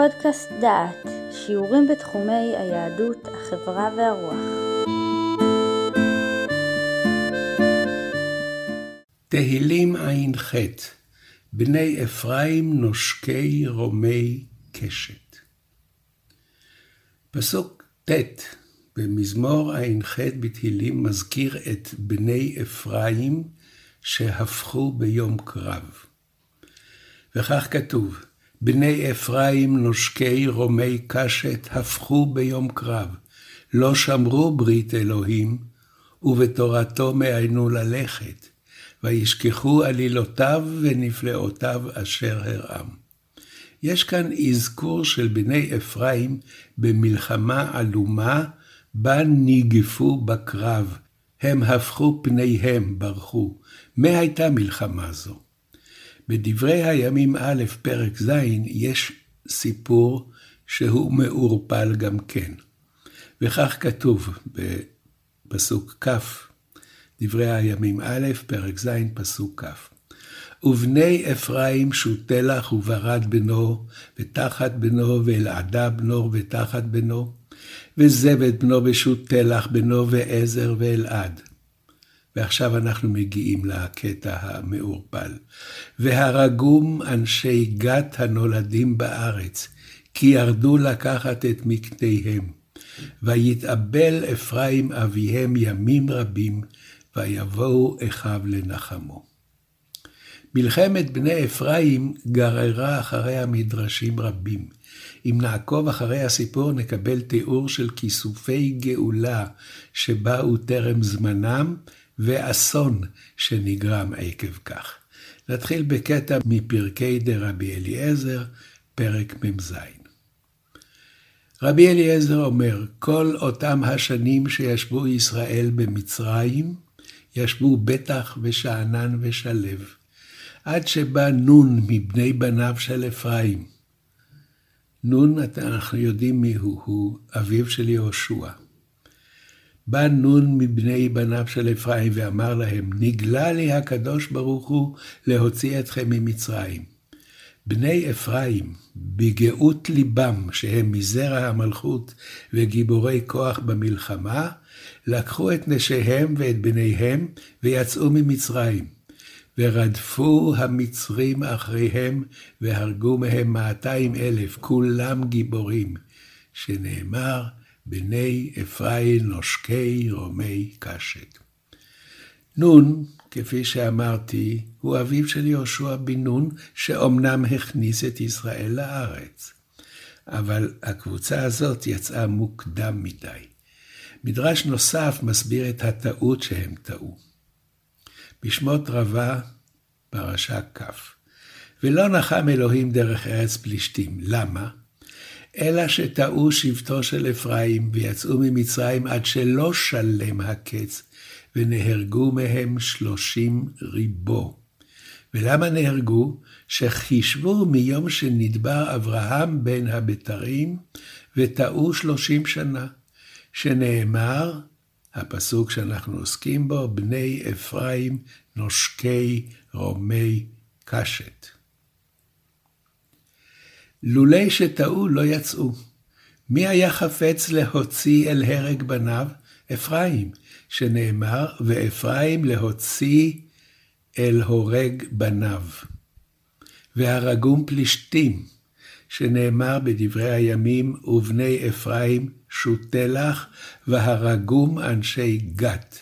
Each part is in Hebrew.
פודקאסט דעת, שיעורים בתחומי היהדות, החברה והרוח. תהילים ע"ח בני אפרים נושקי רומי קשת. פסוק ט' במזמור ע"ח בתהילים מזכיר את בני אפרים שהפכו ביום קרב. וכך כתוב, בני אפרים נושקי רומי קשת הפכו ביום קרב, לא שמרו ברית אלוהים, ובתורתו מעיינו ללכת, וישכחו עלילותיו ונפלאותיו אשר הרעם. יש כאן אזכור של בני אפרים במלחמה עלומה, בה ניגפו בקרב, הם הפכו פניהם, ברחו. מה הייתה מלחמה זו? בדברי הימים א', פרק ז', יש סיפור שהוא מעורפל גם כן. וכך כתוב בפסוק כ', דברי הימים א', פרק ז', פסוק כ'. ובני אפרים שותלח וברד בנו, ותחת בנו, ואלעדה בנו, ותחת בנו, וזבד בנו, ושותלח בנו, ועזר, ואלעד. ועכשיו אנחנו מגיעים לקטע המעורפל. והרגום אנשי גת הנולדים בארץ, כי ירדו לקחת את מקניהם. ויתאבל אפרים אביהם ימים רבים, ויבואו אחיו לנחמו. מלחמת בני אפרים גררה אחריה מדרשים רבים. אם נעקוב אחרי הסיפור נקבל תיאור של כיסופי גאולה שבאו טרם זמנם, ואסון שנגרם עקב כך. נתחיל בקטע מפרקי דרבי אליעזר, פרק מ"ז. רבי אליעזר אומר, כל אותם השנים שישבו ישראל במצרים, ישבו בטח ושאנן ושלו, עד שבא נון מבני בניו של אפרים. נון, אנחנו יודעים מיהו, הוא אביו של יהושע. בא נון מבני בניו של אפרים ואמר להם, נגלה לי הקדוש ברוך הוא להוציא אתכם ממצרים. בני אפרים, בגאות ליבם, שהם מזרע המלכות וגיבורי כוח במלחמה, לקחו את נשיהם ואת בניהם ויצאו ממצרים. ורדפו המצרים אחריהם והרגו מהם מאתיים אלף, כולם גיבורים, שנאמר, בני אפרים נושקי רומי קשת. נון, כפי שאמרתי, הוא אביו של יהושע בן נון, שאומנם הכניס את ישראל לארץ. אבל הקבוצה הזאת יצאה מוקדם מדי. מדרש נוסף מסביר את הטעות שהם טעו. בשמות רבה, פרשה כ'. ולא נחם אלוהים דרך ארץ פלישתים. למה? אלא שטעו שבטו של אפרים, ויצאו ממצרים עד שלא שלם הקץ, ונהרגו מהם שלושים ריבו. ולמה נהרגו? שחישבו מיום שנדבר אברהם בין הבתרים, וטעו שלושים שנה. שנאמר, הפסוק שאנחנו עוסקים בו, בני אפרים נושקי רומי קשת. לולי שטעו לא יצאו. מי היה חפץ להוציא אל הרג בניו? אפרים, שנאמר, ואפרים להוציא אל הורג בניו. והרגום פלישתים, שנאמר בדברי הימים, ובני אפרים שותלח, והרגום אנשי גת.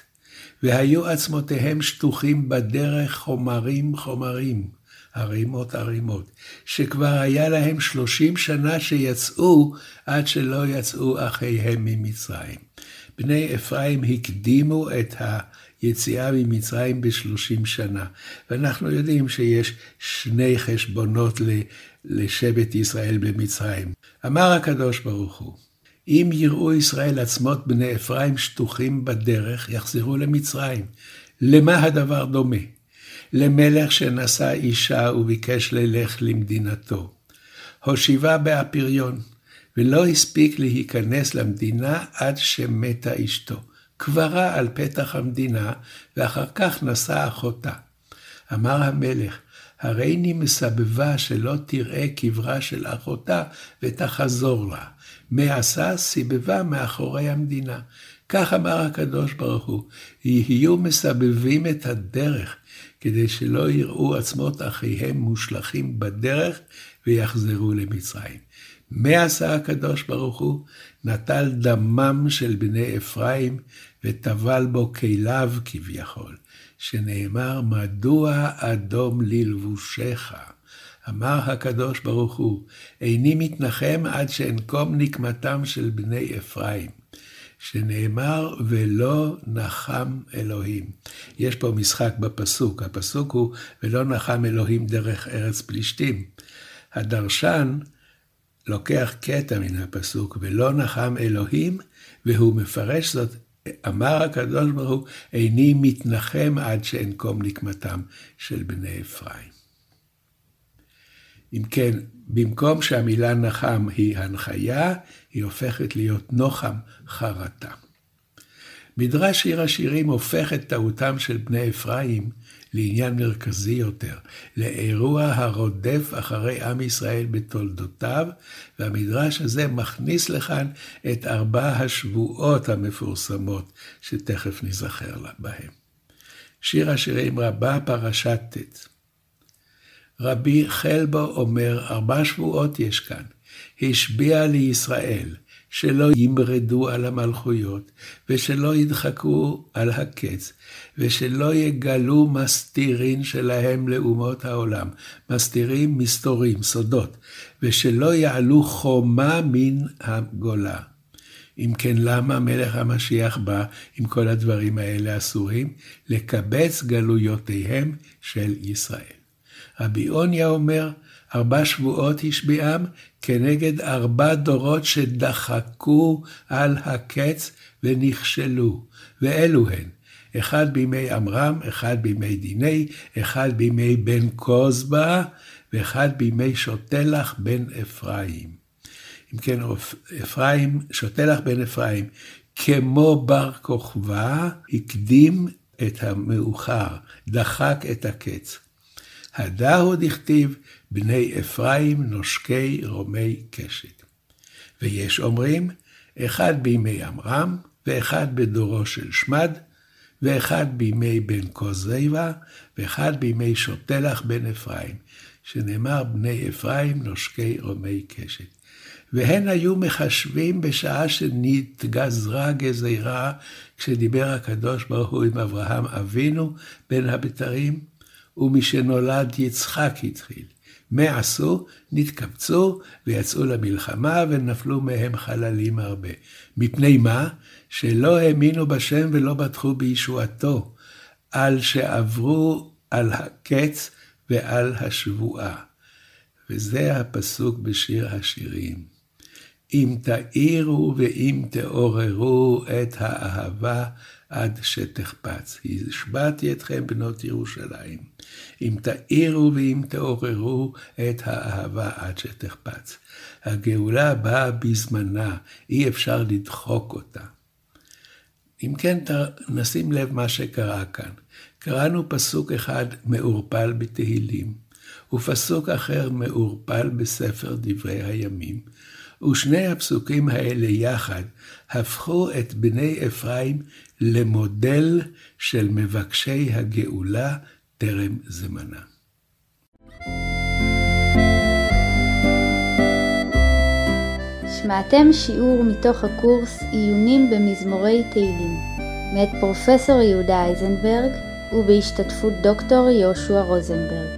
והיו עצמותיהם שטוחים בדרך חומרים חומרים. ערימות ערימות, שכבר היה להם שלושים שנה שיצאו עד שלא יצאו אחיהם ממצרים. בני אפרים הקדימו את היציאה ממצרים בשלושים שנה, ואנחנו יודעים שיש שני חשבונות לשבט ישראל במצרים. אמר הקדוש ברוך הוא, אם יראו ישראל עצמות בני אפרים שטוחים בדרך, יחזרו למצרים. למה הדבר דומה? למלך שנשא אישה וביקש ללך למדינתו. הושיבה באפיריון, ולא הספיק להיכנס למדינה עד שמתה אשתו. קברה על פתח המדינה, ואחר כך נשא אחותה. אמר המלך, הריני מסבבה שלא תראה קברה של אחותה ותחזור לה. מעשה סיבבה מאחורי המדינה. כך אמר הקדוש ברוך הוא, יהיו מסבבים את הדרך, כדי שלא יראו עצמות אחיהם מושלכים בדרך ויחזרו למצרים. מה עשה הקדוש ברוך הוא? נטל דמם של בני אפרים וטבל בו כליו כביכול, שנאמר, מדוע אדום ללבושך? אמר הקדוש ברוך הוא, איני מתנחם עד שאנקום נקמתם של בני אפרים. שנאמר, ולא נחם אלוהים. יש פה משחק בפסוק, הפסוק הוא, ולא נחם אלוהים דרך ארץ פלישתים. הדרשן לוקח קטע מן הפסוק, ולא נחם אלוהים, והוא מפרש זאת, אמר הקדוש ברוך הוא, איני מתנחם עד שאנקום נקמתם של בני אפרים. אם כן, במקום שהמילה נחם היא הנחיה, היא הופכת להיות נוחם, חרטה. מדרש שיר השירים הופך את טעותם של בני אפרים לעניין מרכזי יותר, לאירוע הרודף אחרי עם ישראל בתולדותיו, והמדרש הזה מכניס לכאן את ארבע השבועות המפורסמות, שתכף נזכר בהם. שיר השירים רבה פרשת ט'. רבי חלבו אומר, ארבע שבועות יש כאן. השביע לישראל שלא ימרדו על המלכויות, ושלא ידחקו על הקץ, ושלא יגלו מסתירין שלהם לאומות העולם, מסתירים מסתורים, סודות, ושלא יעלו חומה מן הגולה. אם כן, למה מלך המשיח בא עם כל הדברים האלה אסורים? לקבץ גלויותיהם של ישראל. רבי אוניה אומר, ארבע שבועות השביעם כנגד ארבע דורות שדחקו על הקץ ונכשלו, ואלו הן, אחד בימי עמרם, אחד בימי דיני, אחד בימי בן קוזבה, ואחד בימי שוטלח בן אפרים. אם כן, אפרים, שוטלח בן אפרים, כמו בר כוכבא, הקדים את המאוחר, דחק את הקץ. הדהו דכתיב, בני אפרים נושקי רומי קשת. ויש אומרים, אחד בימי עמרם, ואחד בדורו של שמד, ואחד בימי בן כוזיבה, ואחד בימי שוטלח בן אפרים, שנאמר בני אפרים נושקי רומי קשת. והן היו מחשבים בשעה שנתגזרה גזירה, כשדיבר הקדוש ברוך הוא עם אברהם אבינו בין הבתרים, ומשנולד יצחק התחיל. מה עשו? נתקבצו ויצאו למלחמה ונפלו מהם חללים הרבה. מפני מה? שלא האמינו בשם ולא בטחו בישועתו, על שעברו על הקץ ועל השבועה. וזה הפסוק בשיר השירים. אם תאירו ואם תעוררו את האהבה עד שתחפץ. השבעתי אתכם בנות ירושלים. אם תאירו ואם תעוררו את האהבה עד שתחפץ. הגאולה באה בזמנה, אי אפשר לדחוק אותה. אם כן, נשים לב מה שקרה כאן. קראנו פסוק אחד מעורפל בתהילים, ופסוק אחר מעורפל בספר דברי הימים, ושני הפסוקים האלה יחד הפכו את בני אפרים למודל של מבקשי הגאולה טרם זמנה. שמעתם שיעור מתוך הקורס עיונים במזמורי תהילים, מאת פרופסור יהודה אייזנברג ובהשתתפות דוקטור יהושע רוזנברג.